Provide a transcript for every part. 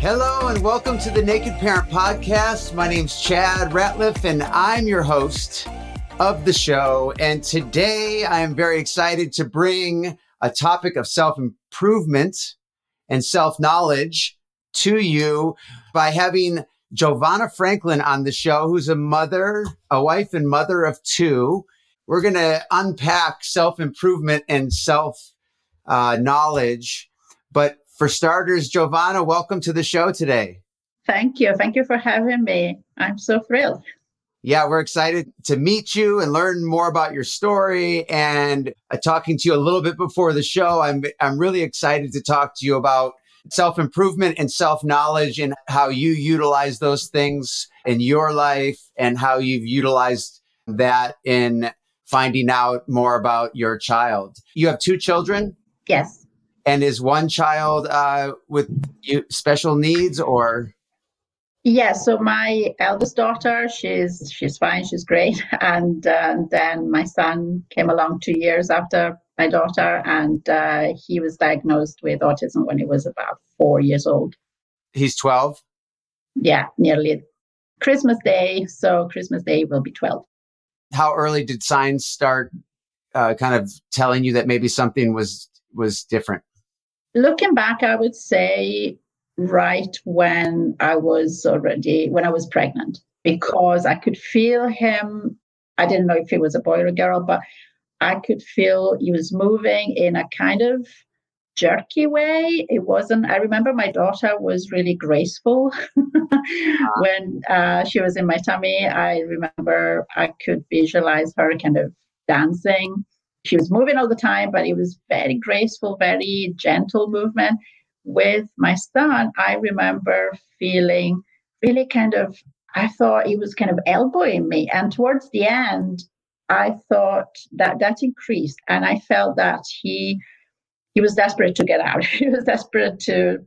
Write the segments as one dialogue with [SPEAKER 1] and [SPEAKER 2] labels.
[SPEAKER 1] Hello and welcome to the Naked Parent Podcast. My name's Chad Ratliff and I'm your host of the show. And today I am very excited to bring a topic of self improvement and self knowledge to you by having Giovanna Franklin on the show, who's a mother, a wife and mother of two. We're going to unpack self improvement and self uh, knowledge. But for starters, Giovanna, welcome to the show today.
[SPEAKER 2] Thank you. Thank you for having me. I'm so thrilled.
[SPEAKER 1] Yeah, we're excited to meet you and learn more about your story. And uh, talking to you a little bit before the show, I'm I'm really excited to talk to you about self improvement and self knowledge and how you utilize those things in your life and how you've utilized that in finding out more about your child. You have two children.
[SPEAKER 2] Yes.
[SPEAKER 1] And is one child uh, with special needs or?
[SPEAKER 2] Yeah, so my eldest daughter, she's she's fine, she's great, and uh, then my son came along two years after my daughter, and uh, he was diagnosed with autism when he was about four years old.
[SPEAKER 1] He's twelve.
[SPEAKER 2] Yeah, nearly Christmas Day. So Christmas Day will be twelve.
[SPEAKER 1] How early did signs start, uh, kind of telling you that maybe something was was different?
[SPEAKER 2] Looking back, I would say right when I was already, when I was pregnant, because I could feel him. I didn't know if he was a boy or a girl, but I could feel he was moving in a kind of jerky way. It wasn't, I remember my daughter was really graceful when uh, she was in my tummy. I remember I could visualize her kind of dancing she was moving all the time, but it was very graceful, very gentle movement. With my son, I remember feeling really kind of, I thought he was kind of elbowing me. And towards the end, I thought that that increased. And I felt that he he was desperate to get out. he was desperate to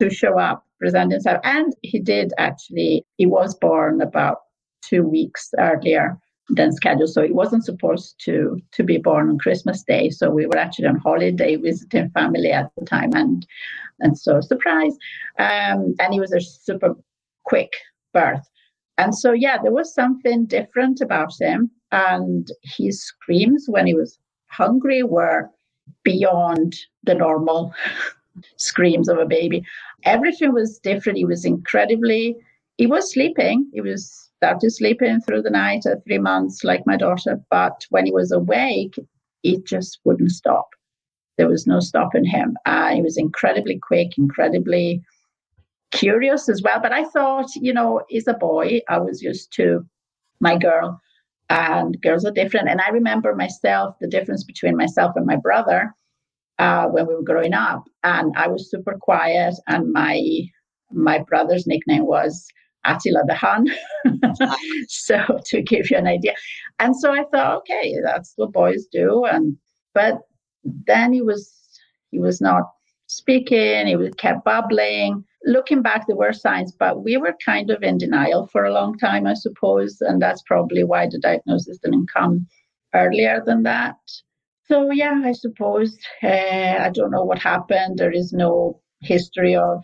[SPEAKER 2] to show up, present himself. And he did actually, he was born about two weeks earlier than scheduled. So it wasn't supposed to to be born on Christmas Day. So we were actually on holiday visiting family at the time, and and so surprise. Um, and it was a super quick birth. And so yeah, there was something different about him, and his screams when he was hungry were beyond the normal screams of a baby. Everything was different. He was incredibly. He was sleeping. He was started sleeping through the night at three months, like my daughter. But when he was awake, it just wouldn't stop. There was no stopping him. Uh, he was incredibly quick, incredibly curious as well. But I thought, you know, he's a boy. I was used to my girl, and girls are different. And I remember myself, the difference between myself and my brother uh, when we were growing up. And I was super quiet, and my my brother's nickname was Attila the Hun. so to give you an idea. And so I thought, okay, that's what boys do. And but then he was he was not speaking, he was kept bubbling. Looking back, there were signs, but we were kind of in denial for a long time, I suppose. And that's probably why the diagnosis didn't come earlier than that. So yeah, I suppose uh, I don't know what happened. There is no history of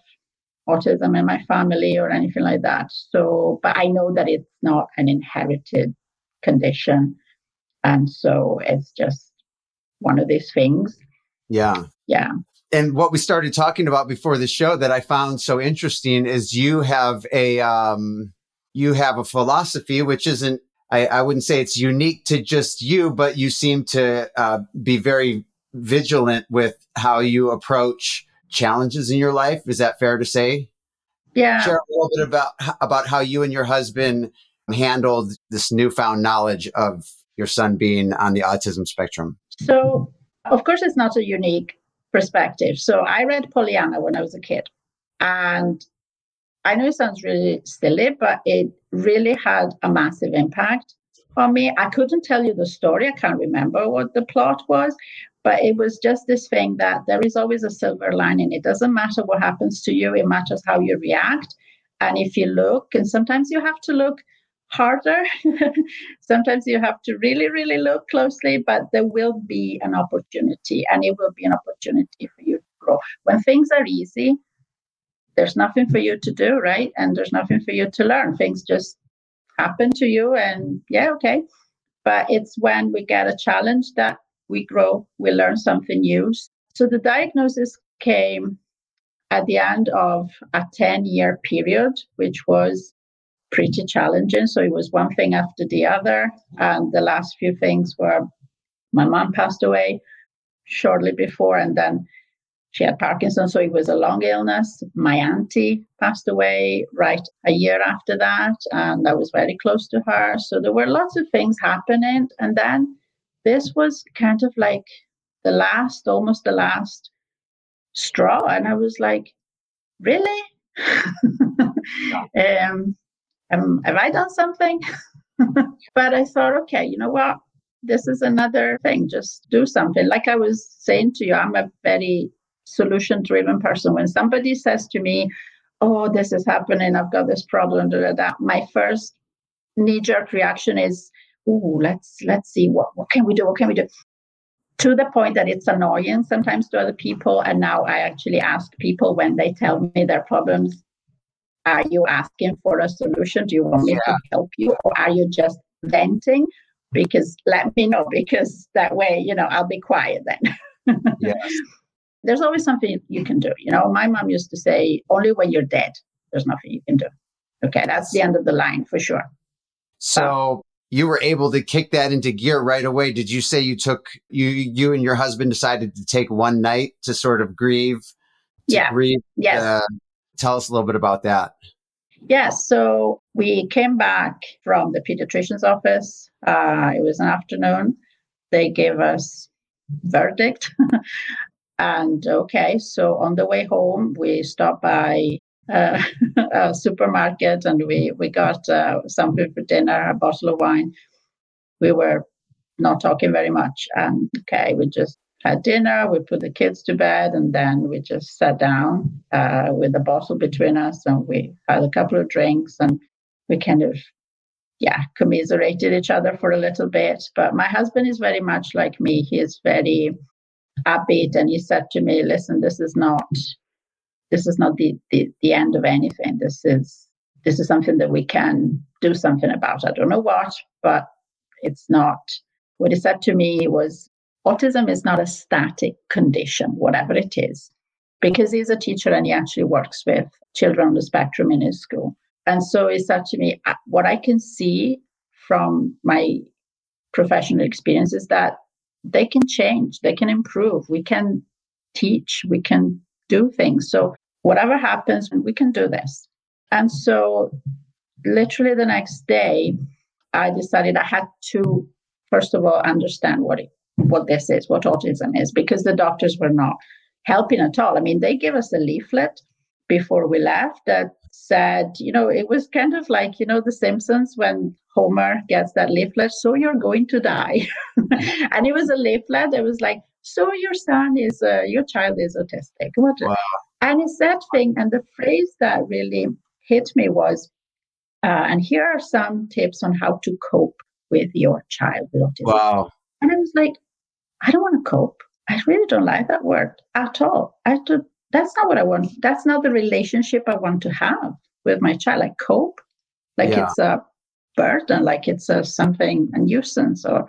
[SPEAKER 2] autism in my family or anything like that. So, but I know that it's not an inherited condition. And so it's just one of these things.
[SPEAKER 1] Yeah.
[SPEAKER 2] Yeah.
[SPEAKER 1] And what we started talking about before the show that I found so interesting is you have a um you have a philosophy which isn't I, I wouldn't say it's unique to just you, but you seem to uh, be very vigilant with how you approach challenges in your life. Is that fair to say?
[SPEAKER 2] Yeah.
[SPEAKER 1] Share a little bit about about how you and your husband handled this newfound knowledge of your son being on the autism spectrum.
[SPEAKER 2] So Of course, it's not a unique perspective. So I read Pollyanna when I was a kid. And I know it sounds really silly, but it really had a massive impact on me. I couldn't tell you the story. I can't remember what the plot was, but it was just this thing that there is always a silver lining. It doesn't matter what happens to you, it matters how you react. And if you look, and sometimes you have to look harder, sometimes you have to really, really look closely, but there will be an opportunity, and it will be an opportunity for you to grow. When things are easy, there's nothing for you to do, right? And there's nothing for you to learn. Things just happen to you, and yeah, okay. But it's when we get a challenge that we grow, we learn something new. So the diagnosis came at the end of a 10 year period, which was pretty challenging. So it was one thing after the other. And the last few things were my mom passed away shortly before, and then she had Parkinson's. So it was a long illness. My auntie passed away right a year after that, and I was very close to her. So there were lots of things happening. And then this was kind of like the last, almost the last straw. And I was like, really? um, um, have I done something? but I thought, okay, you know what? This is another thing. Just do something. Like I was saying to you, I'm a very solution driven person. When somebody says to me, oh, this is happening, I've got this problem, da, da, da, my first knee jerk reaction is, oh, let's let's see what what can we do? What can we do? To the point that it's annoying sometimes to other people. And now I actually ask people when they tell me their problems, are you asking for a solution? Do you want me yeah. to help you? Or are you just venting? Because let me know, because that way, you know, I'll be quiet then. yes. There's always something you can do. You know, my mom used to say, only when you're dead, there's nothing you can do. Okay, that's the end of the line for sure.
[SPEAKER 1] So you were able to kick that into gear right away. Did you say you took you you and your husband decided to take one night to sort of grieve?
[SPEAKER 2] yeah.
[SPEAKER 1] Grieve,
[SPEAKER 2] yes. Uh,
[SPEAKER 1] Tell us a little bit about that.
[SPEAKER 2] Yes. So we came back from the pediatrician's office. Uh, it was an afternoon. They gave us verdict. and okay, so on the way home, we stopped by uh, a supermarket and we, we got uh, something for dinner, a bottle of wine. We were not talking very much. And okay, we just had dinner, we put the kids to bed, and then we just sat down uh, with a bottle between us and we had a couple of drinks and we kind of, yeah, commiserated each other for a little bit. But my husband is very much like me. He is very upbeat and he said to me, listen, this is not this is not the, the, the end of anything. This is this is something that we can do something about. I don't know what, but it's not what he said to me was autism is not a static condition, whatever it is, because he's a teacher and he actually works with children on the spectrum in his school. And so he said to me, uh, what I can see from my professional experience is that they can change, they can improve, we can teach, we can do things. So whatever happens, we can do this. And so literally the next day, I decided I had to, first of all, understand what it what this is, what autism is, because the doctors were not helping at all. I mean, they gave us a leaflet before we left that said, you know, it was kind of like, you know, The Simpsons when Homer gets that leaflet, so you're going to die. and it was a leaflet that was like, so your son is, uh, your child is autistic. What? Wow. And it's that thing. And the phrase that really hit me was, uh, and here are some tips on how to cope with your child with autism.
[SPEAKER 1] Wow.
[SPEAKER 2] And I was like, I don't want to cope. I really don't like that word at all. I do, that's not what I want. That's not the relationship I want to have with my child. Like cope, like yeah. it's a burden, like it's a something a nuisance or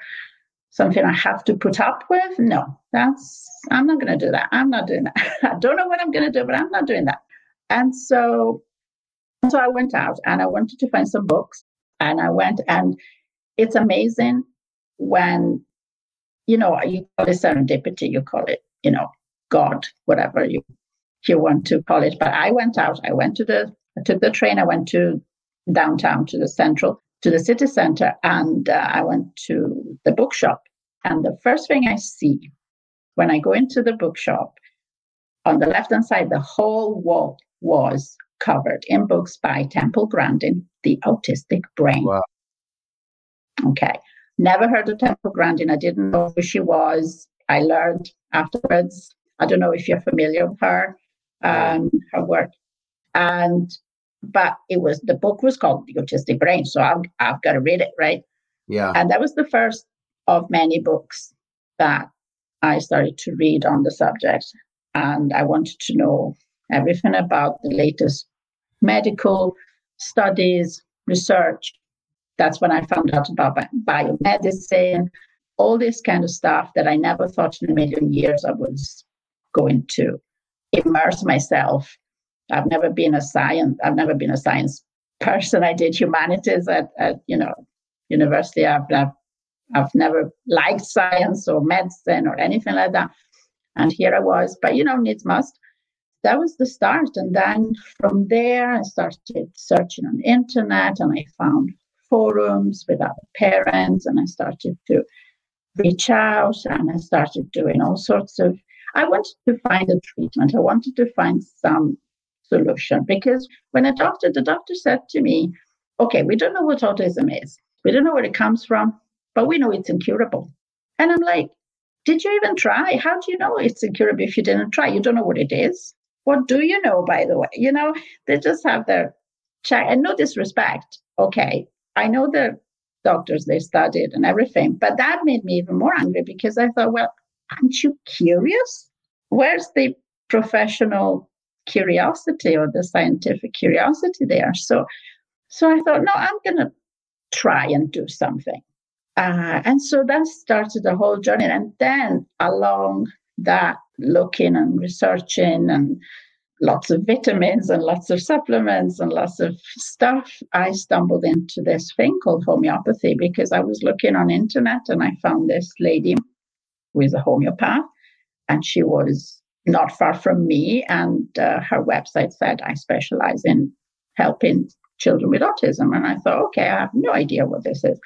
[SPEAKER 2] something I have to put up with. No, that's I'm not going to do that. I'm not doing that. I don't know what I'm going to do, but I'm not doing that. And so, so I went out and I wanted to find some books, and I went and it's amazing when you know, you call it serendipity, you call it, you know, God, whatever you you want to call it. But I went out, I went to the I took the train, I went to downtown to the central, to the city center, and uh, I went to the bookshop. And the first thing I see when I go into the bookshop, on the left hand side, the whole wall was covered in books by Temple Grandin, The Autistic Brain. Wow. Okay. Never heard of Temple Grandin. I didn't know who she was. I learned afterwards. I don't know if you're familiar with her, um, her work. And but it was the book was called The Autistic Brain, so I've I've got to read it, right?
[SPEAKER 1] Yeah.
[SPEAKER 2] And that was the first of many books that I started to read on the subject, and I wanted to know everything about the latest medical studies, research. That's when I found out about biomedicine, all this kind of stuff that I never thought in a million years I was going to immerse myself. I've never been a science. I've never been a science person. I did humanities at, at you know university. I've, I've I've never liked science or medicine or anything like that. And here I was, but you know, needs must. That was the start. And then from there, I started searching on internet and I found forums with other parents and I started to reach out and I started doing all sorts of. I wanted to find a treatment. I wanted to find some solution because when a doctor, the doctor said to me, okay, we don't know what autism is. We don't know where it comes from, but we know it's incurable. And I'm like, did you even try? How do you know it's incurable if you didn't try? You don't know what it is. What do you know, by the way? You know, they just have their check and no disrespect. Okay. I know the doctors they studied and everything, but that made me even more angry because I thought, well, aren't you curious? Where's the professional curiosity or the scientific curiosity there? So so I thought, no, I'm gonna try and do something. Uh, and so that started the whole journey. And then along that, looking and researching and lots of vitamins and lots of supplements and lots of stuff, I stumbled into this thing called homeopathy because I was looking on internet and I found this lady who is a homeopath and she was not far from me and uh, her website said I specialize in helping children with autism and I thought okay I have no idea what this is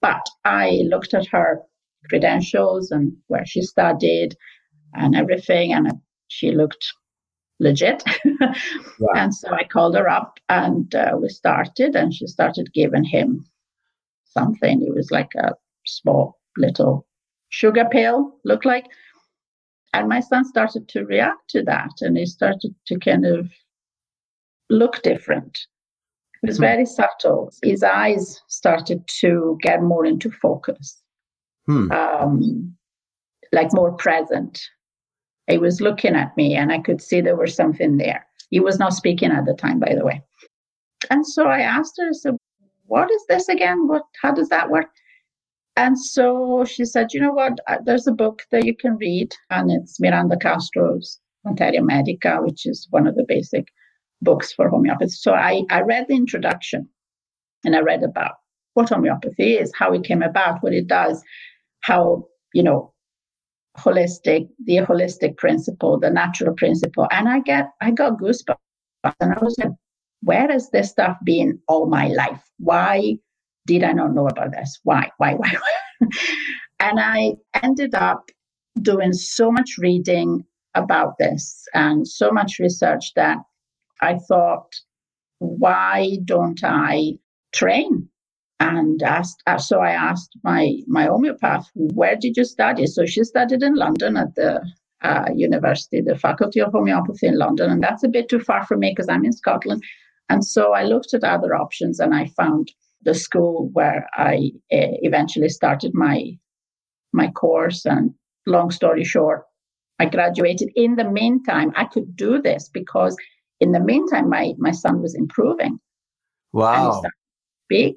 [SPEAKER 2] but I looked at her credentials and where she studied and everything, and she looked legit. And so I called her up and uh, we started, and she started giving him something. It was like a small little sugar pill, looked like. And my son started to react to that and he started to kind of look different. It was hmm. very subtle. His eyes started to get more into focus, hmm. um, like more present. He was looking at me, and I could see there was something there. He was not speaking at the time, by the way. And so I asked her, I said, What is this again? What? How does that work? And so she said, You know what? There's a book that you can read, and it's Miranda Castro's Materia Medica, which is one of the basic books for homeopathy. So I, I read the introduction and I read about what homeopathy is, how it came about, what it does, how, you know, holistic, the holistic principle, the natural principle. And I get, I got goosebumps. And I was like, where has this stuff been all my life? Why did I not know about this? Why, why, why? why? and I ended up doing so much reading about this and so much research that I thought, why don't I train? And asked, uh, so I asked my my homeopath, where did you study? So she studied in London at the uh, university, the Faculty of Homeopathy in London, and that's a bit too far for me because I'm in Scotland. And so I looked at other options, and I found the school where I uh, eventually started my my course. And long story short, I graduated. In the meantime, I could do this because in the meantime, my, my son was improving.
[SPEAKER 1] Wow.
[SPEAKER 2] And big.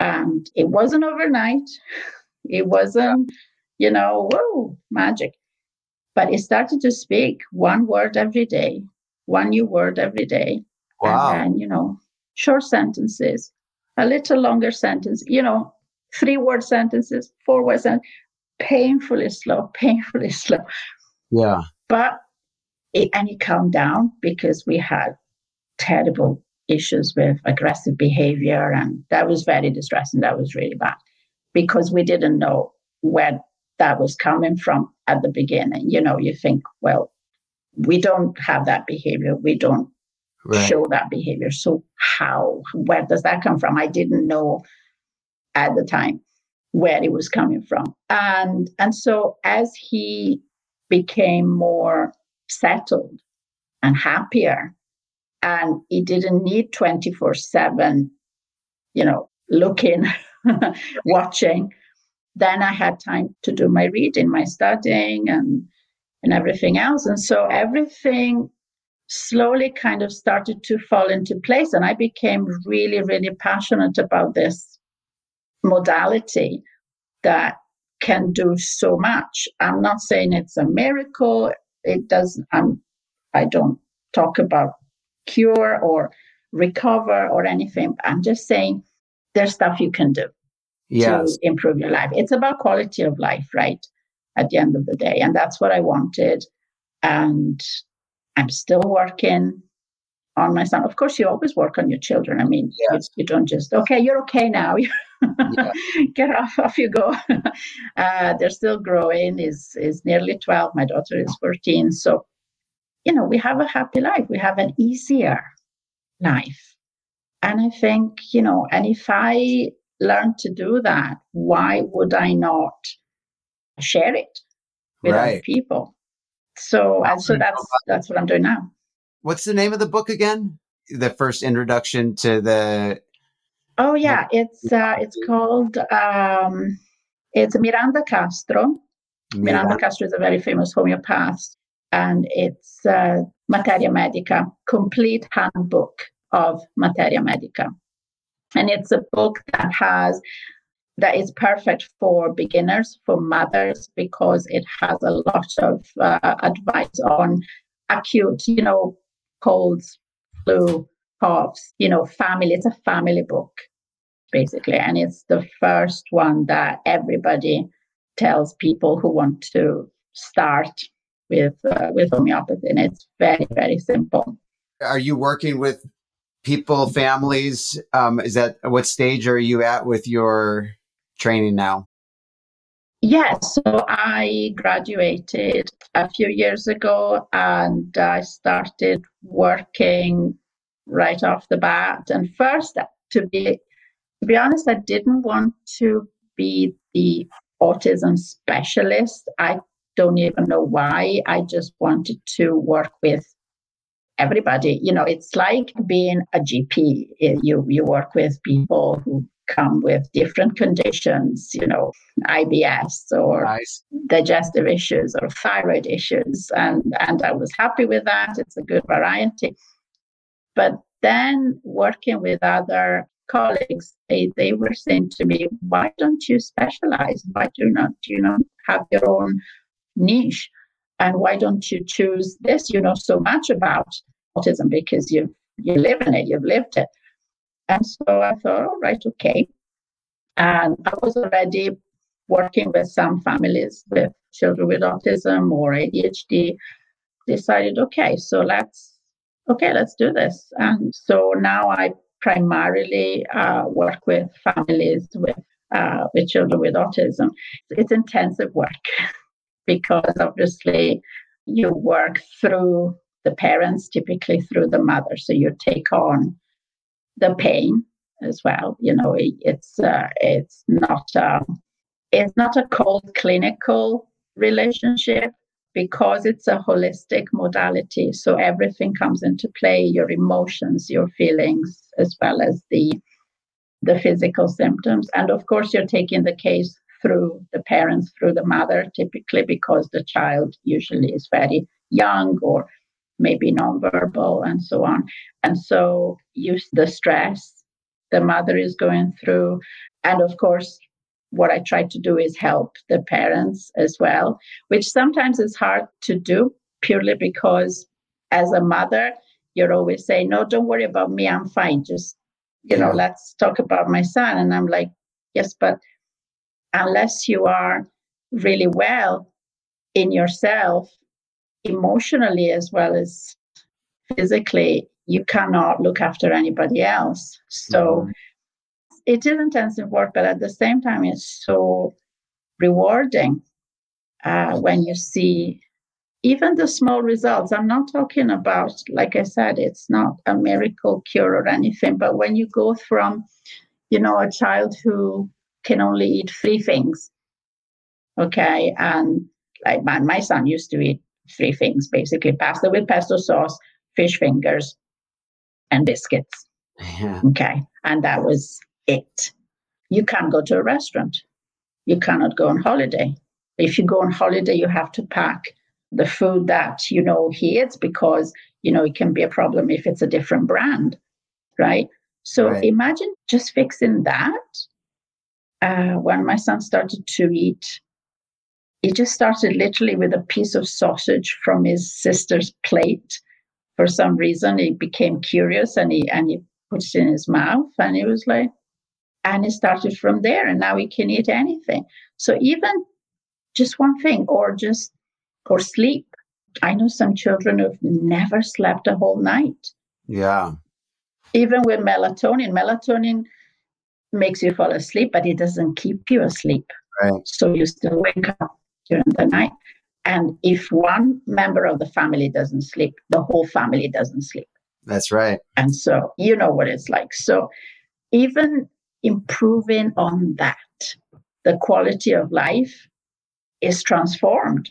[SPEAKER 2] And it wasn't overnight. It wasn't, you know, whoa, magic. But he started to speak one word every day, one new word every day.
[SPEAKER 1] Wow.
[SPEAKER 2] And then, you know, short sentences, a little longer sentence, you know, three word sentences, four words, and painfully slow, painfully slow.
[SPEAKER 1] Yeah.
[SPEAKER 2] But it, and it calmed down because we had terrible issues with aggressive behavior. And that was very distressing. That was really bad because we didn't know where that was coming from at the beginning. You know, you think, well, we don't have that behavior. We don't right. show that behavior. So how, where does that come from? I didn't know at the time where it was coming from. And and so as he became more settled and happier and he didn't need 24/7 you know looking watching then I had time to do my reading, my studying and and everything else. And so everything slowly kind of started to fall into place. And I became really, really passionate about this modality that can do so much. I'm not saying it's a miracle. It doesn't, I'm, I don't talk about cure or recover or anything. I'm just saying there's stuff you can do yes. to improve your life. It's about quality of life, right? At the end of the day. And that's what I wanted. And I'm still working on my son. Of course, you always work on your children. I mean, yes. you, you, don't just, okay, you're okay now. yeah. Get off, off you go. uh, they're still growing. Is is nearly 12. My daughter is 14. So, you know, we have a happy life. We have an easier life. And I think, you know, and if I learn to do that, why would I not share it with right. other people? So and so that's that's what I'm doing now.
[SPEAKER 1] What's the name of the book again? The first introduction to the
[SPEAKER 2] Oh yeah, it's uh, it's called um, it's Miranda Castro. Miranda. Miranda Castro is a very famous homeopath, and it's uh, Materia Medica, complete handbook of Materia Medica. And it's a book that has that is perfect for beginners, for mothers, because it has a lot of uh, advice on acute, you know, colds, flu, coughs, you know, family. It's a family book, basically. And it's the first one that everybody tells people who want to start with uh, with homeopathy. And it's very, very simple.
[SPEAKER 1] Are you working with people, families? Um, is that what stage are you at with your training now?
[SPEAKER 2] Yes, so I graduated a few years ago and I started working right off the bat. And first, to be to be honest, I didn't want to be the autism specialist. I don't even know why. I just wanted to work with everybody. You know, it's like being a GP. You you work with people who come with different conditions, you know, IBS or nice. digestive issues or thyroid issues. And and I was happy with that. It's a good variety. But then working with other colleagues, they, they were saying to me, why don't you specialize? Why do not you know have your own niche? and why don't you choose this you know so much about autism because you you live in it you've lived it and so i thought all right okay. And i was already working with some families with children with autism or adhd decided okay so let's okay let's do this. And so now i primarily uh, work with families with uh, with children with autism. It's intensive work because obviously you work through the parents, typically through the mother. So you take on the pain as well. You know, it, it's uh, it's not uh, it's not a cold clinical relationship because it's a holistic modality. So everything comes into play: your emotions, your feelings, as well as the the physical symptoms. And of course, you're taking the case through the parents, through the mother, typically because the child usually is very young or maybe nonverbal and so on. And so use the stress the mother is going through. And of course, what I try to do is help the parents as well, which sometimes is hard to do purely because as a mother, you're always saying, No, don't worry about me, I'm fine. Just, you know, let's talk about my son. And I'm like, Yes, but unless you are really well in yourself, emotionally as well as physically, you cannot look after anybody else. So mm-hmm. it is intensive work, but at the same time, it's so rewarding uh, when you see even the small results. I'm not talking about, like I said, it's not a miracle cure or anything, but when you go from, you know, a child who can only eat three things, okay, and like my, my son used to eat three things basically pasta with pesto sauce, fish fingers, and biscuits. Yeah. Okay. And that was it. You can't go to a restaurant. You cannot go on holiday. If you go on holiday, you have to pack the food that you know he eats because you know it can be a problem if it's a different brand, right? So right. imagine just fixing that. Uh, when my son started to eat, he just started literally with a piece of sausage from his sister's plate. For some reason, he became curious and he and he put it in his mouth and he was like, and he started from there and now he can eat anything. So even just one thing, or just or sleep. I know some children who've never slept a whole night.
[SPEAKER 1] Yeah.
[SPEAKER 2] Even with melatonin, melatonin makes you fall asleep, but it doesn't keep you asleep.
[SPEAKER 1] Right.
[SPEAKER 2] So you still wake up during the night. And if one member of the family doesn't sleep, the whole family doesn't sleep.
[SPEAKER 1] That's right.
[SPEAKER 2] And so you know what it's like. So even improving on that, the quality of life is transformed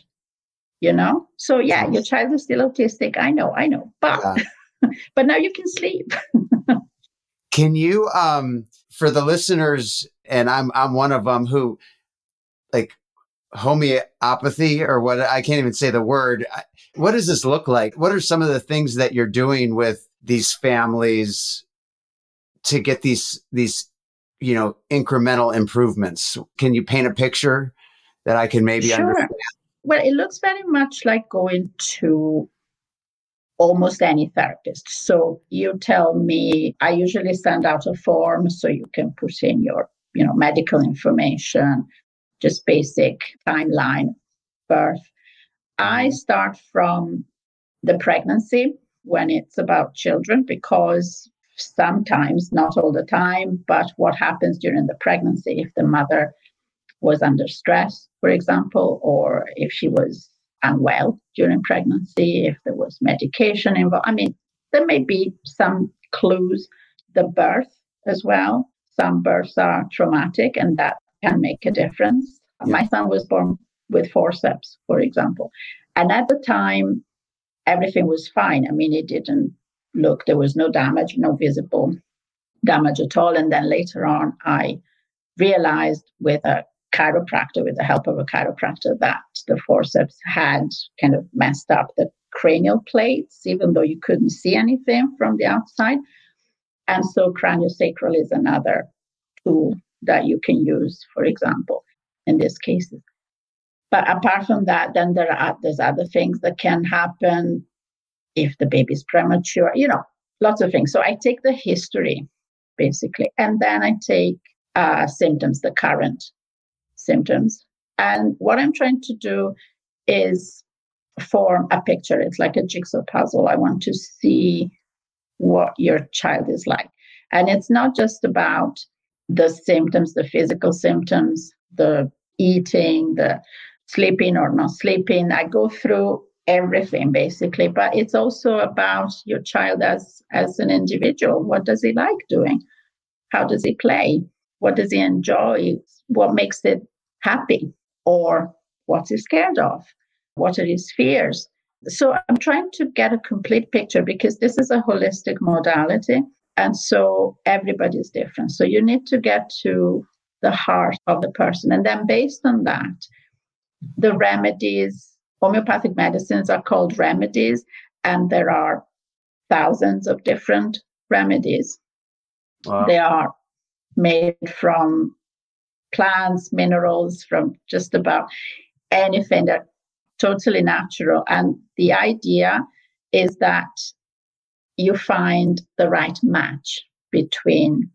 [SPEAKER 2] you know so yeah your child is still autistic i know i know but yeah. but now you can sleep
[SPEAKER 1] can you um for the listeners and i'm i'm one of them who like homeopathy or what i can't even say the word what does this look like what are some of the things that you're doing with these families to get these these you know incremental improvements can you paint a picture that i can maybe
[SPEAKER 2] sure.
[SPEAKER 1] understand
[SPEAKER 2] well, it looks very much like going to almost any therapist. So you tell me, I usually send out a form so you can put in your, you know, medical information, just basic timeline, birth. I start from the pregnancy when it's about children because sometimes, not all the time, but what happens during the pregnancy if the mother was under stress, for example, or if she was unwell during pregnancy, if there was medication involved. I mean, there may be some clues. The birth as well. Some births are traumatic, and that can make a difference. Yeah. My son was born with forceps, for example. And at the time, everything was fine. I mean, it didn't look, there was no damage, no visible damage at all. And then later on, I realized with a chiropractor, with the help of a chiropractor, that the forceps had kind of messed up the cranial plates, even though you couldn't see anything from the outside. And so craniosacral is another tool that you can use, for example, in these cases. But apart from that, then there are there's other things that can happen if the baby's premature, you know, lots of things. So I take the history basically, and then I take uh, symptoms, the current symptoms. And what I'm trying to do is form a picture. It's like a jigsaw puzzle. I want to see what your child is like. And it's not just about the symptoms, the physical symptoms, the eating, the sleeping or not sleeping. I go through everything basically, but it's also about your child as as an individual. What does he like doing? How does he play? What does he enjoy? What makes it happy? Or what's he scared of? What are his fears? So I'm trying to get a complete picture because this is a holistic modality. And so everybody's different. So you need to get to the heart of the person. And then based on that, the remedies, homeopathic medicines are called remedies, and there are thousands of different remedies. Wow. They are made from plants, minerals, from just about anything that totally natural. And the idea is that you find the right match between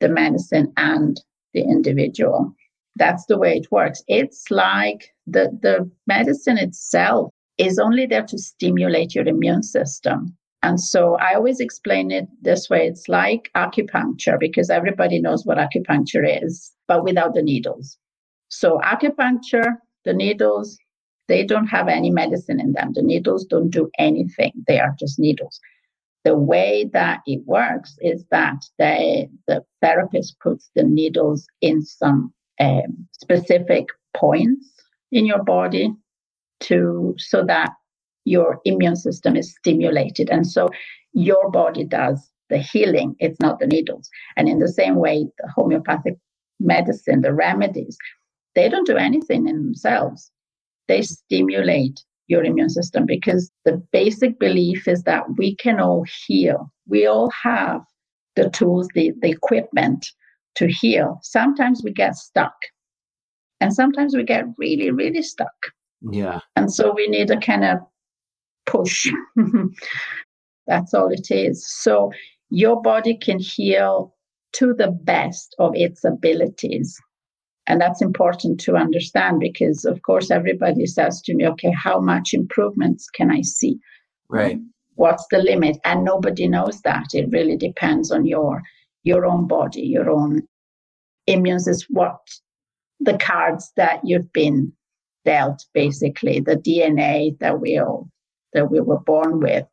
[SPEAKER 2] the medicine and the individual. That's the way it works. It's like the, the medicine itself is only there to stimulate your immune system. And so I always explain it this way it's like acupuncture because everybody knows what acupuncture is, but without the needles. So, acupuncture, the needles, they don't have any medicine in them. The needles don't do anything. They are just needles. The way that it works is that they, the therapist puts the needles in some um, specific points in your body to so that your immune system is stimulated. And so your body does the healing it's not the needles. And in the same way the homeopathic medicine the remedies they don't do anything in themselves. They stimulate your immune system because the basic belief is that we can all heal we all have the tools the, the equipment to heal sometimes we get stuck and sometimes we get really, really stuck.
[SPEAKER 1] Yeah.
[SPEAKER 2] And so we need a kind of push. That's all it is. So your body can heal to the best of its abilities. And that's important to understand because, of course, everybody says to me, okay, how much improvements can I see?
[SPEAKER 1] Right.
[SPEAKER 2] What's the limit? And nobody knows that. It really depends on your your own body, your own immune system, what the cards that you've been dealt, basically, the DNA that we all that we were born with.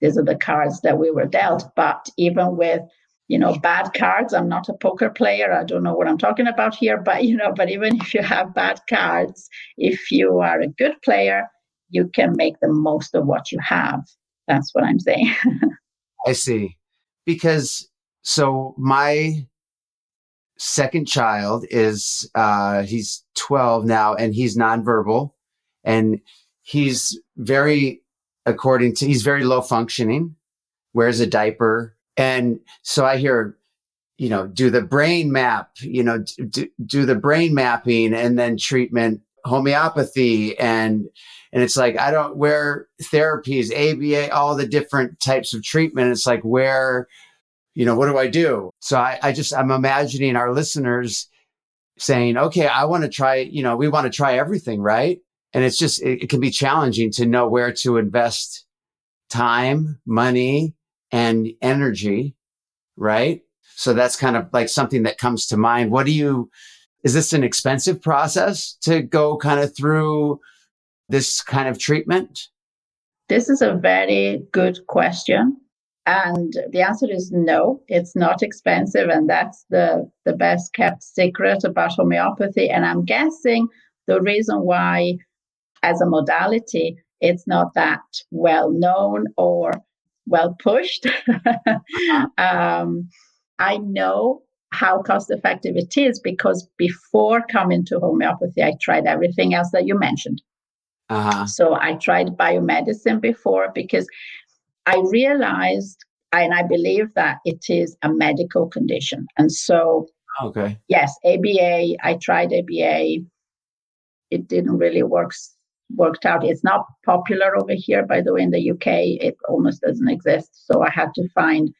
[SPEAKER 2] These are the cards that we were dealt. But even with you know bad cards, I'm not a poker player. I don't know what I'm talking about here, but you know, but even if you have bad cards, if you are a good player, you can make the most of what you have. That's what I'm saying.
[SPEAKER 1] I see. Because so my second child is uh, he's 12 now and he's nonverbal and he's very according to he's very low functioning wears a diaper and so i hear you know do the brain map you know do, do the brain mapping and then treatment homeopathy and and it's like i don't where therapies aba all the different types of treatment it's like where you know, what do I do? So I, I just, I'm imagining our listeners saying, okay, I want to try, you know, we want to try everything, right? And it's just, it, it can be challenging to know where to invest time, money, and energy, right? So that's kind of like something that comes to mind. What do you, is this an expensive process to go kind of through this kind of treatment?
[SPEAKER 2] This is a very good question. And the answer is no, it's not expensive. And that's the, the best kept secret about homeopathy. And I'm guessing the reason why, as a modality, it's not that well known or well pushed. um, I know how cost effective it is because before coming to homeopathy, I tried everything else that you mentioned. Uh-huh. So I tried biomedicine before because I realized, and I believe that it is a medical condition. And so,
[SPEAKER 1] okay.
[SPEAKER 2] Yes, ABA, I tried ABA. It didn't really work worked out. It's not popular over here, by the way, in the UK. It almost doesn't exist. So I had to find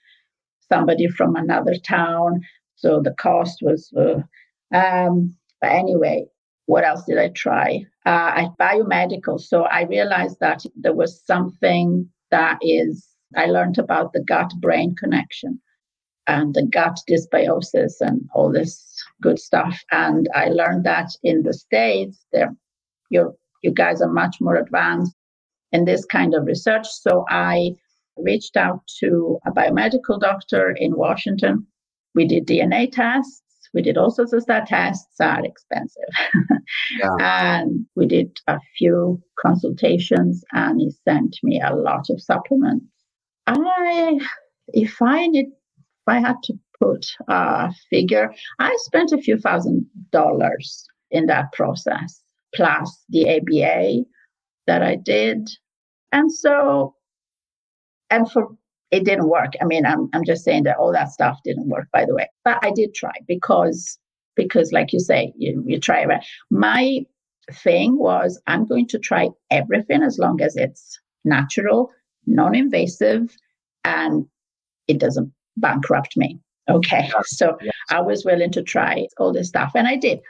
[SPEAKER 2] somebody from another town. So the cost was, uh, um, but anyway, what else did I try? Uh, I biomedical. So I realized that there was something that is, I learned about the gut brain connection and the gut dysbiosis and all this good stuff. And I learned that in the States, there, you you guys are much more advanced in this kind of research. So I reached out to a biomedical doctor in Washington. We did DNA tests. We did all sorts of that tests are expensive. yeah. And we did a few consultations and he sent me a lot of supplements. I, if I need, if I had to put a figure, I spent a few thousand dollars in that process, plus the ABA that I did. And so, and for it didn't work. I mean, I'm I'm just saying that all that stuff didn't work, by the way. But I did try because because, like you say, you you try it. My thing was I'm going to try everything as long as it's natural, non-invasive, and it doesn't bankrupt me. Okay, so. I was willing to try all this stuff, and I did.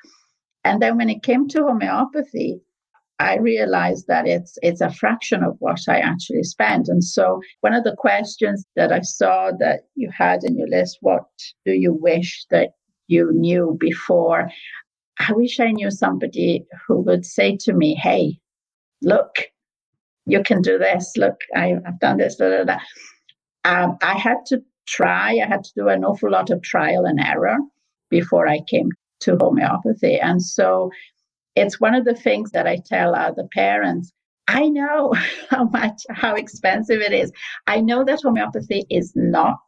[SPEAKER 2] And then when it came to homeopathy, I realized that it's it's a fraction of what I actually spend. And so one of the questions that I saw that you had in your list, what do you wish that you knew before? I wish I knew somebody who would say to me, Hey, look, you can do this. Look, I, have done this. Um, I had to try, I had to do an awful lot of trial and error before I came to homeopathy. And so it's one of the things that I tell uh, other parents. I know how much, how expensive it is. I know that homeopathy is not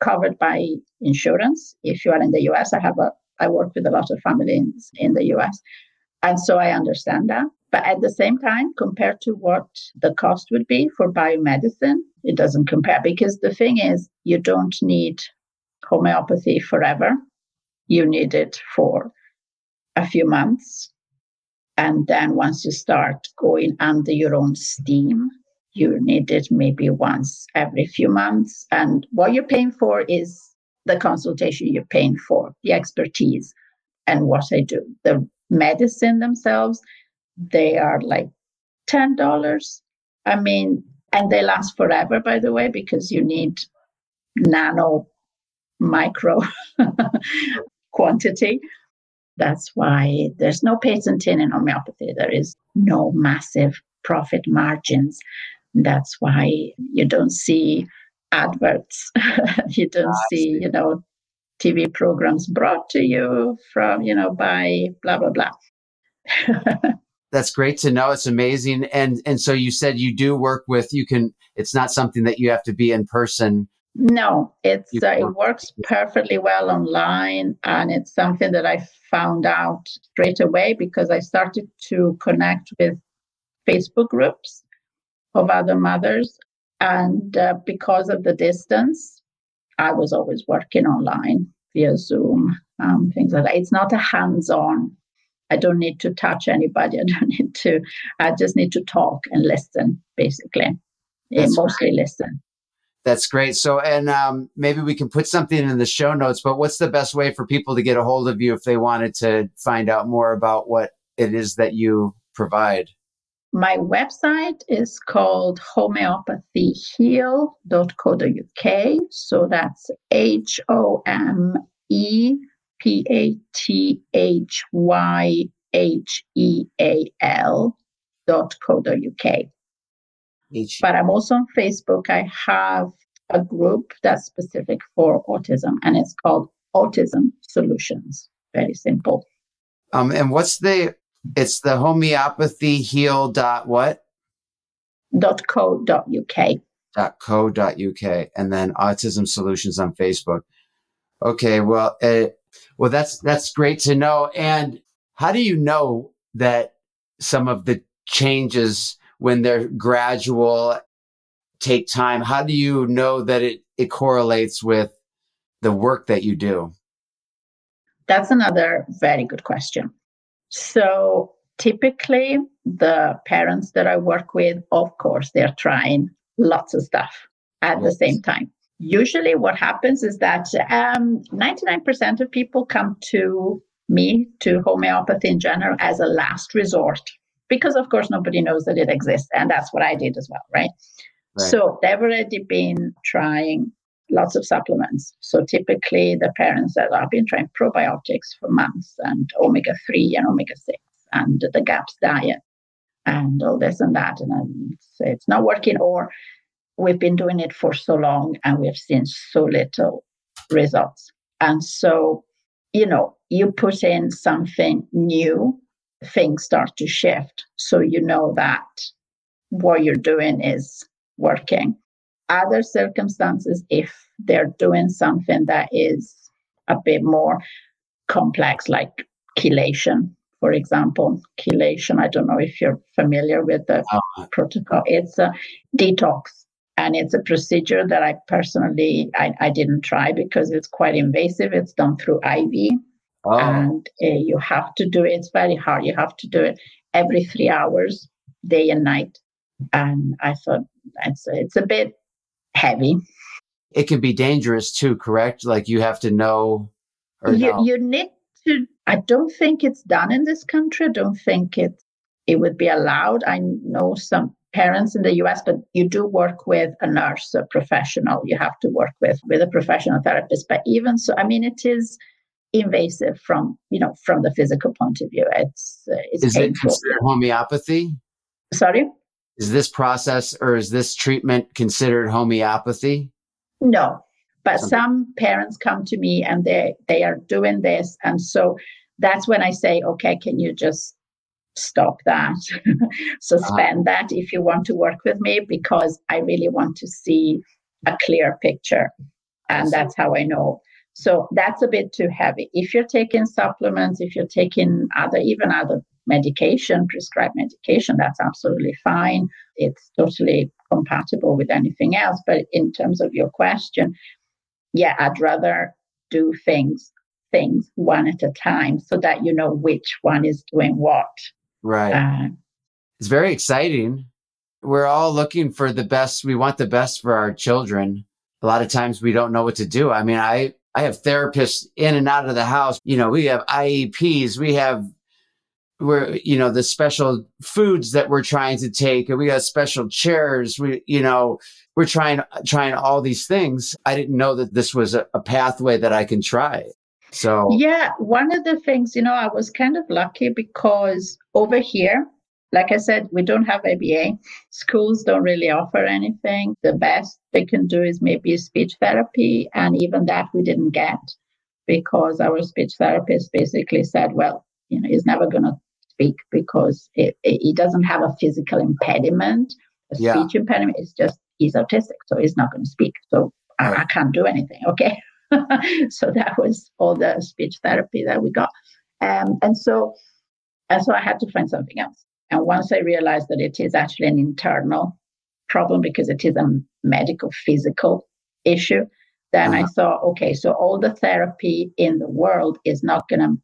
[SPEAKER 2] covered by insurance. If you are in the US, I have a, I work with a lot of families in the US. And so I understand that. But at the same time, compared to what the cost would be for biomedicine, it doesn't compare because the thing is, you don't need homeopathy forever. You need it for a few months. And then once you start going under your own steam, you need it maybe once every few months. And what you're paying for is the consultation you're paying for, the expertise, and what I do. The medicine themselves, they are like $10. I mean, and they last forever, by the way, because you need nano micro quantity. That's why there's no patenting in homeopathy. There is no massive profit margins. That's why you don't see adverts. you don't ah, see, you know, TV programs brought to you from, you know, by blah, blah, blah.
[SPEAKER 1] That's great to know. It's amazing. And and so you said you do work with you can it's not something that you have to be in person.
[SPEAKER 2] No, it's uh, it works perfectly well online and it's something that I found out straight away because I started to connect with Facebook groups of other mothers and uh, because of the distance I was always working online via Zoom, um, things like that. It's not a hands on I don't need to touch anybody. I don't need to, I just need to talk and listen, basically. That's mostly great. listen.
[SPEAKER 1] That's great. So, and um, maybe we can put something in the show notes, but what's the best way for people to get a hold of you if they wanted to find out more about what it is that you provide?
[SPEAKER 2] My website is called homeopathyheal.co.uk. So that's H O M E P A T H Y H E A L dot. H- but I'm also on Facebook. I have a group that's specific for autism and it's called Autism Solutions. Very simple.
[SPEAKER 1] Um, and what's the, it's the homeopathy heal dot what?
[SPEAKER 2] Dot co dot uk.
[SPEAKER 1] Dot co dot uk. And then Autism Solutions on Facebook. Okay. Well, uh, well, that's, that's great to know. And how do you know that some of the changes when they're gradual take time? How do you know that it, it correlates with the work that you do?
[SPEAKER 2] That's another very good question. So typically the parents that I work with, of course, they're trying lots of stuff at yes. the same time usually what happens is that um, 99% of people come to me to homeopathy in general as a last resort because of course nobody knows that it exists and that's what i did as well right, right. so they've already been trying lots of supplements so typically the parents that have been trying probiotics for months and omega-3 and omega-6 and the gaps diet and all this and that and it's, it's not working or we've been doing it for so long and we've seen so little results. And so, you know, you put in something new, things start to shift. So you know that what you're doing is working. Other circumstances, if they're doing something that is a bit more complex, like chelation, for example, chelation. I don't know if you're familiar with the uh, protocol. It's a detox and it's a procedure that I personally I, I didn't try because it's quite invasive. It's done through IV, oh. and uh, you have to do it. It's very hard. You have to do it every three hours, day and night. And I thought it's it's a bit heavy.
[SPEAKER 1] It can be dangerous too, correct? Like you have to know.
[SPEAKER 2] you
[SPEAKER 1] no?
[SPEAKER 2] you need to. I don't think it's done in this country. I don't think it it would be allowed. I know some parents in the US, but you do work with a nurse, a professional. You have to work with with a professional therapist. But even so, I mean, it is invasive from you know from the physical point of view. It's uh, it's
[SPEAKER 1] is
[SPEAKER 2] painful.
[SPEAKER 1] it considered homeopathy?
[SPEAKER 2] Sorry.
[SPEAKER 1] Is this process or is this treatment considered homeopathy?
[SPEAKER 2] No, but some parents come to me and they they are doing this, and so that's when I say, okay, can you just stop that, suspend uh-huh. that if you want to work with me because I really want to see a clear picture, and that's how I know. So that's a bit too heavy. If you're taking supplements, if you're taking other even other medication, prescribed medication, that's absolutely fine. It's totally compatible with anything else. But in terms of your question, yeah, I'd rather do things things one at a time so that you know which one is doing what.
[SPEAKER 1] Right. Uh, it's very exciting. We're all looking for the best. We want the best for our children. A lot of times we don't know what to do. I mean, I, I have therapists in and out of the house. You know, we have IEPs, we have we're you know the special foods that we're trying to take and we got special chairs. We you know we're trying trying all these things. I didn't know that this was a, a, pathway that i can try. So
[SPEAKER 2] yeah one of the things you know i was kind of lucky because over here like i said we don't have aba schools don't really offer anything the best they can do is maybe speech therapy and even that we didn't get because our speech therapist basically said well you know he's never going to speak because it, it, he doesn't have a physical impediment. A yeah. speech impediment is just he's autistic, so he's not going to speak. So I, I can't do anything. Okay. so that was all the speech therapy that we got. Um, and so and so I had to find something else. And once I realized that it is actually an internal problem because it is a medical physical issue, then uh-huh. I thought, okay, so all the therapy in the world is not going to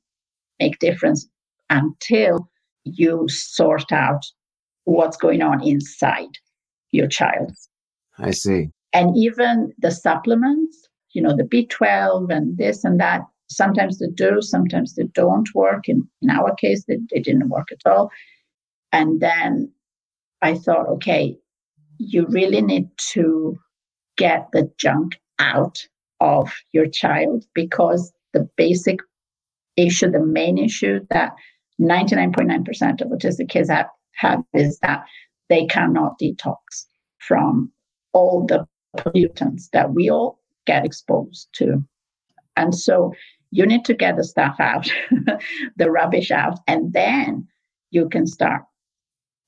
[SPEAKER 2] make difference until you sort out what's going on inside your child.
[SPEAKER 1] I see.
[SPEAKER 2] And even the supplements, you know, the B12 and this and that, sometimes they do, sometimes they don't work. In, in our case, they, they didn't work at all. And then I thought, okay, you really need to get the junk out of your child because the basic issue, the main issue that 99.9% of autistic kids have, have is that they cannot detox from all the pollutants that we all get exposed to. And so you need to get the stuff out, the rubbish out, and then you can start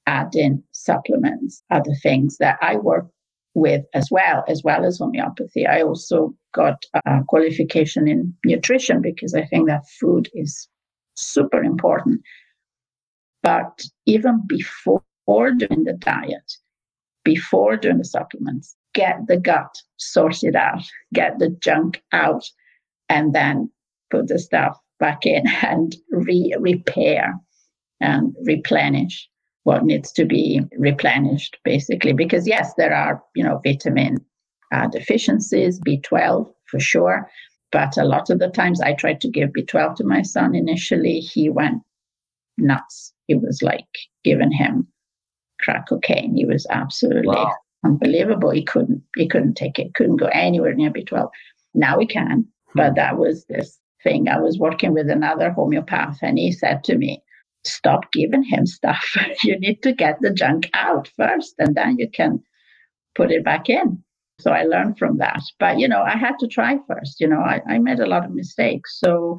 [SPEAKER 2] adding supplements, other things that I work with as well, as well as homeopathy. I also got a qualification in nutrition because I think that food is super important. But even before doing the diet, before doing the supplements, get the gut sorted out, get the junk out, and then put the stuff back in and re- repair and replenish what needs to be replenished, basically. Because yes, there are you know vitamin uh, deficiencies, B12 for sure, but a lot of the times I tried to give B12 to my son initially, he went nuts. It was like giving him crack cocaine. He was absolutely wow. unbelievable. He couldn't he couldn't take it, couldn't go anywhere near B12. Now he can, but hmm. that was this thing. I was working with another homeopath and he said to me, Stop giving him stuff. you need to get the junk out first and then you can put it back in. So I learned from that. But, you know, I had to try first. You know, I, I made a lot of mistakes. So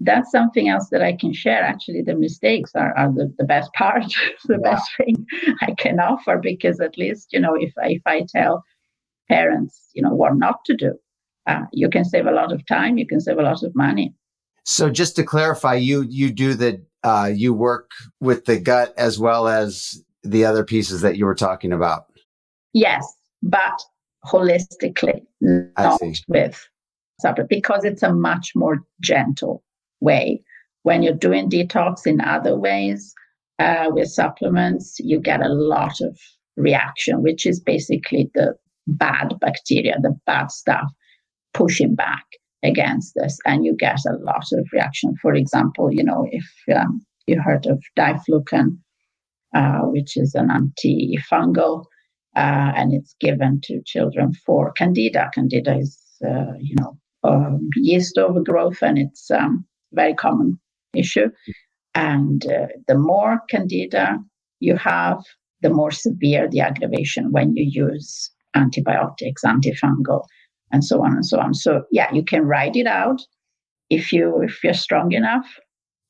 [SPEAKER 2] that's something else that I can share. Actually, the mistakes are, are the, the best part, the yeah. best thing I can offer because at least, you know, if I, if I tell parents, you know, what not to do, uh, you can save a lot of time, you can save a lot of money.
[SPEAKER 1] So just to clarify, you you do the uh, you work with the gut as well as the other pieces that you were talking about.
[SPEAKER 2] Yes, but holistically, not with supplement, because it's a much more gentle way. When you're doing detox in other ways uh, with supplements, you get a lot of reaction, which is basically the bad bacteria, the bad stuff pushing back against this. And you get a lot of reaction. For example, you know, if um, you heard of diflucan, uh, which is an antifungal, uh, and it's given to children for candida. Candida is, uh, you know, um, yeast overgrowth, and it's a um, very common issue. And uh, the more candida you have, the more severe the aggravation when you use antibiotics, antifungal, and so on and so on. So yeah, you can write it out if you if you're strong enough.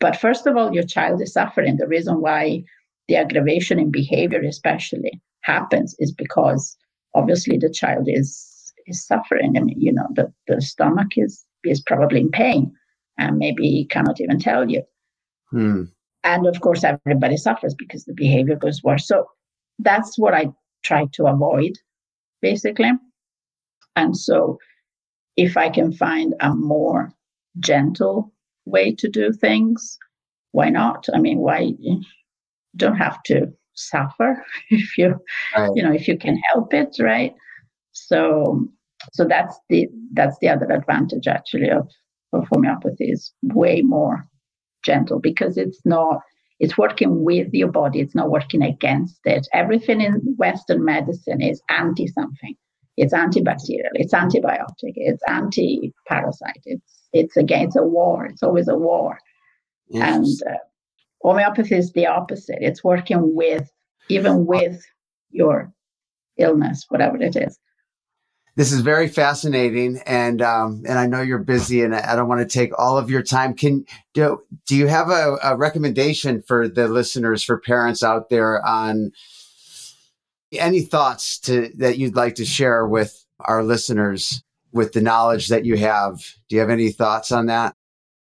[SPEAKER 2] But first of all, your child is suffering. The reason why the aggravation in behavior, especially, happens is because obviously the child is is suffering. I mean, you know, the, the stomach is is probably in pain and maybe cannot even tell you. Hmm. And of course, everybody suffers because the behavior goes worse. So that's what I try to avoid, basically. And so if I can find a more gentle way to do things, why not? I mean, why you don't have to suffer if you right. you know if you can help it, right? So so that's the that's the other advantage actually of, of homeopathy is way more gentle because it's not it's working with your body it's not working against it everything in western medicine is anti something it's antibacterial it's antibiotic it's anti-parasite. It's it's against a war it's always a war. And uh, homeopathy is the opposite. It's working with even with your illness whatever it is.
[SPEAKER 1] This is very fascinating, and um, and I know you're busy, and I don't want to take all of your time. Can do do you have a, a recommendation for the listeners, for parents out there, on any thoughts to that you'd like to share with our listeners with the knowledge that you have? Do you have any thoughts on that?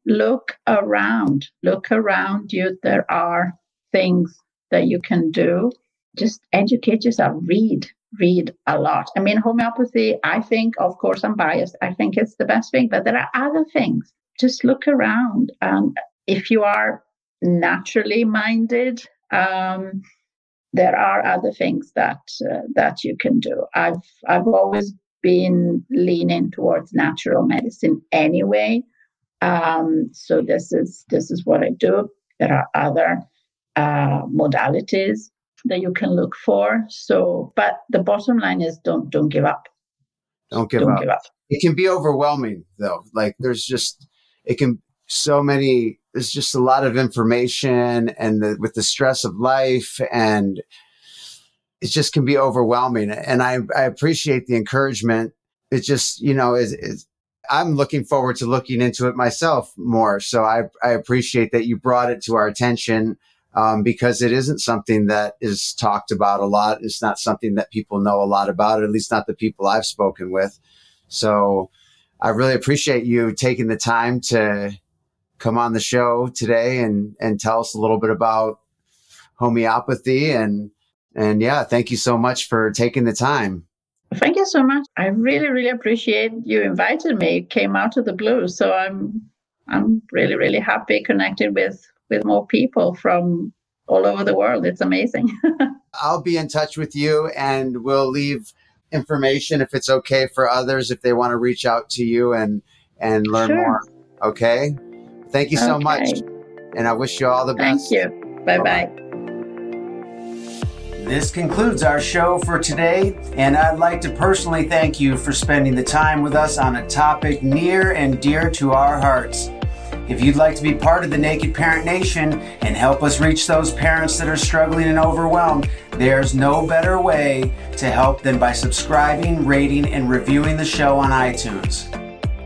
[SPEAKER 2] Look around. Look around you. There are things that you can do. Just educate yourself. Read read a lot. I mean, homeopathy, I think, of course, I'm biased. I think it's the best thing, but there are other things. Just look around. Um, if you are naturally minded, um, there are other things that uh, that you can do. I've I've always been leaning towards natural medicine anyway. Um, so this is this is what I do. There are other uh, modalities that you can look for. So, but the bottom line is don't don't give up.
[SPEAKER 1] Don't give, don't up. give up. It can be overwhelming though. Like there's just it can so many. There's just a lot of information, and the, with the stress of life, and it just can be overwhelming. And I I appreciate the encouragement. It just you know is is. I'm looking forward to looking into it myself more. So I, I appreciate that you brought it to our attention um, because it isn't something that is talked about a lot. It's not something that people know a lot about, at least not the people I've spoken with. So I really appreciate you taking the time to come on the show today and, and tell us a little bit about homeopathy and, and yeah, thank you so much for taking the time.
[SPEAKER 2] Thank you so much. I really, really appreciate you invited me. It came out of the blue. So I'm I'm really, really happy connected with with more people from all over the world. It's amazing.
[SPEAKER 1] I'll be in touch with you and we'll leave information if it's okay for others if they want to reach out to you and and learn sure. more. Okay? Thank you so okay. much. And I wish you all the
[SPEAKER 2] best. Thank you. Bye bye.
[SPEAKER 1] This concludes our show for today, and I'd like to personally thank you for spending the time with us on a topic near and dear to our hearts. If you'd like to be part of the Naked Parent Nation and help us reach those parents that are struggling and overwhelmed, there's no better way to help than by subscribing, rating, and reviewing the show on iTunes.